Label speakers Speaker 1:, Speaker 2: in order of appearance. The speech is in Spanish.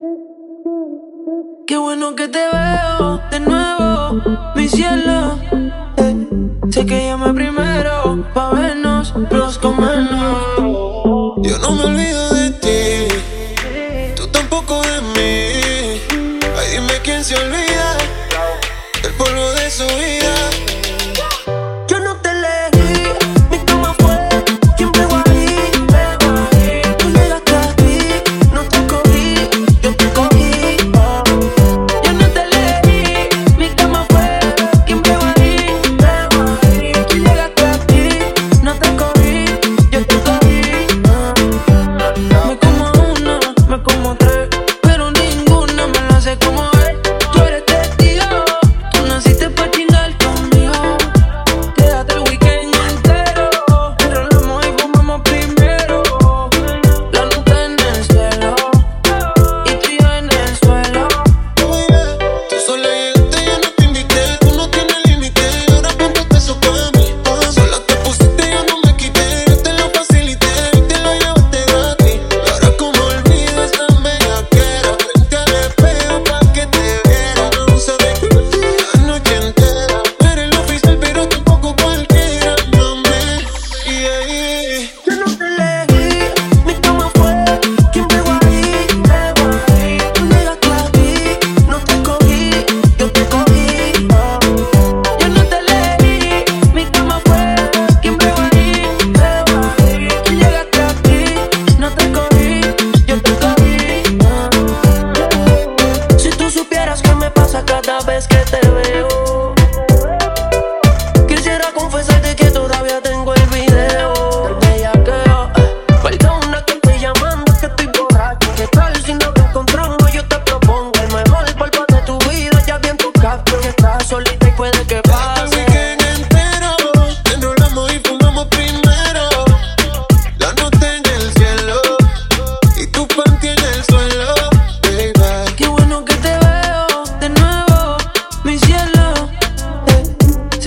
Speaker 1: Qué bueno que te veo de nuevo, mi cielo. Eh, sé que llamé primero pa' vernos, los comernos.
Speaker 2: Yo no me olvido de ti, tú tampoco de mí. Ay, dime quién se olvida el polvo de su best